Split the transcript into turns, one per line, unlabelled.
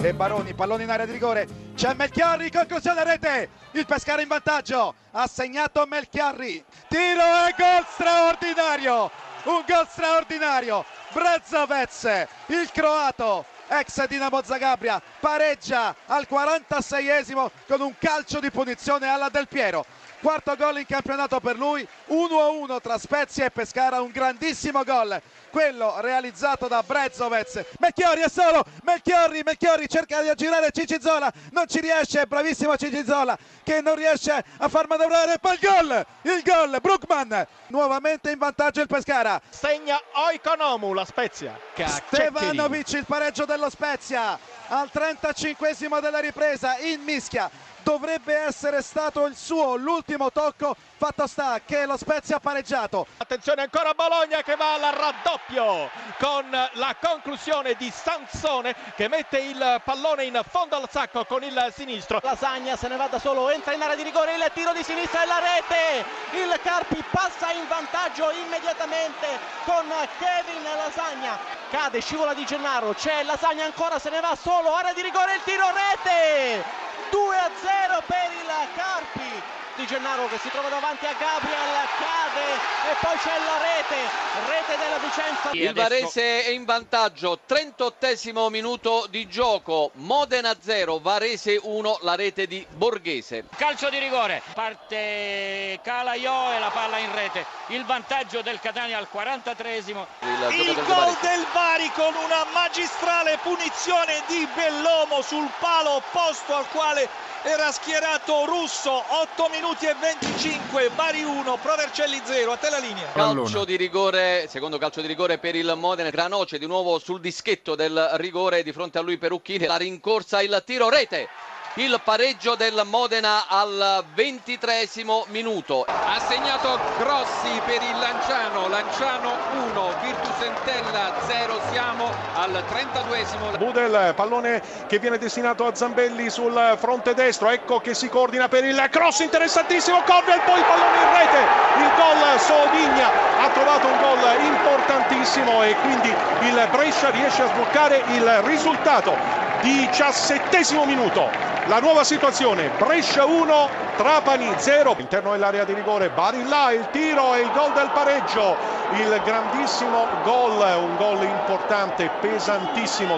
E Baroni, pallone in area di rigore, c'è Melchiorri, conclusione rete, il Pescara in vantaggio, ha segnato Melchiorri, tiro e gol straordinario, un gol straordinario, Brezovec, il croato, ex Dinamo Zagabria, pareggia al 46esimo con un calcio di punizione alla Del Piero. Quarto gol in campionato per lui, 1-1 tra Spezia e Pescara, un grandissimo gol, quello realizzato da Brezovec. Melchiori è solo, Melchiori, Melchiori cerca di aggirare Cicizola, non ci riesce, bravissimo Cicizola che non riesce a far manovrare, poi il gol, il gol, Brookman, nuovamente in vantaggio il Pescara.
Segna Oikonomu la Spezia.
Stevanovic il pareggio dello Spezia al 35esimo della ripresa in mischia dovrebbe essere stato il suo l'ultimo tocco fatto sta che lo Spezia ha pareggiato.
Attenzione ancora Bologna che va al raddoppio con la conclusione di Sansone che mette il pallone in fondo al sacco con il sinistro.
Lasagna se ne va da solo entra in area di rigore il tiro di sinistra e la rete! Il Carpi passa in vantaggio immediatamente con Kevin Lasagna. Cade scivola di Gennaro c'è Lasagna ancora se ne va solo area di rigore il tiro rete 2 a 0 per il Carpi. Di Gennaro che si trova davanti a Gabriel cade e poi c'è la rete rete della Vicenza.
Il Varese è in vantaggio 38 minuto di gioco Modena 0 Varese 1 la rete di Borghese.
Calcio di rigore parte Calaio e la palla in rete. Il vantaggio del Catania al 43esimo
il, il gol del Bari con una magistrale punizione di Bellomo sul palo opposto al quale era schierato Russo 8 minuti e 25 Bari 1 Provercelli 0 a te la linea.
Calcio di rigore secondo calcio di rigore per il Modena Granoce di nuovo sul dischetto del rigore di fronte a lui Perucchini la rincorsa il tiro rete il pareggio del Modena al ventitresimo minuto.
Ha segnato Grossi per il Lanciano, Lanciano 1, Virtus Entella 0, siamo al 32esimo.
Budel, pallone che viene destinato a Zambelli sul fronte destro, ecco che si coordina per il cross interessantissimo, Cornell, poi il pallone in rete, il gol Sodigna ha trovato un gol importantissimo e quindi il Brescia riesce a sbloccare il risultato. Diciassettesimo minuto la nuova situazione, Brescia 1, Trapani 0, interno dell'area di rigore, Barilla, il tiro e il gol del pareggio, il grandissimo gol, un gol importante, pesantissimo.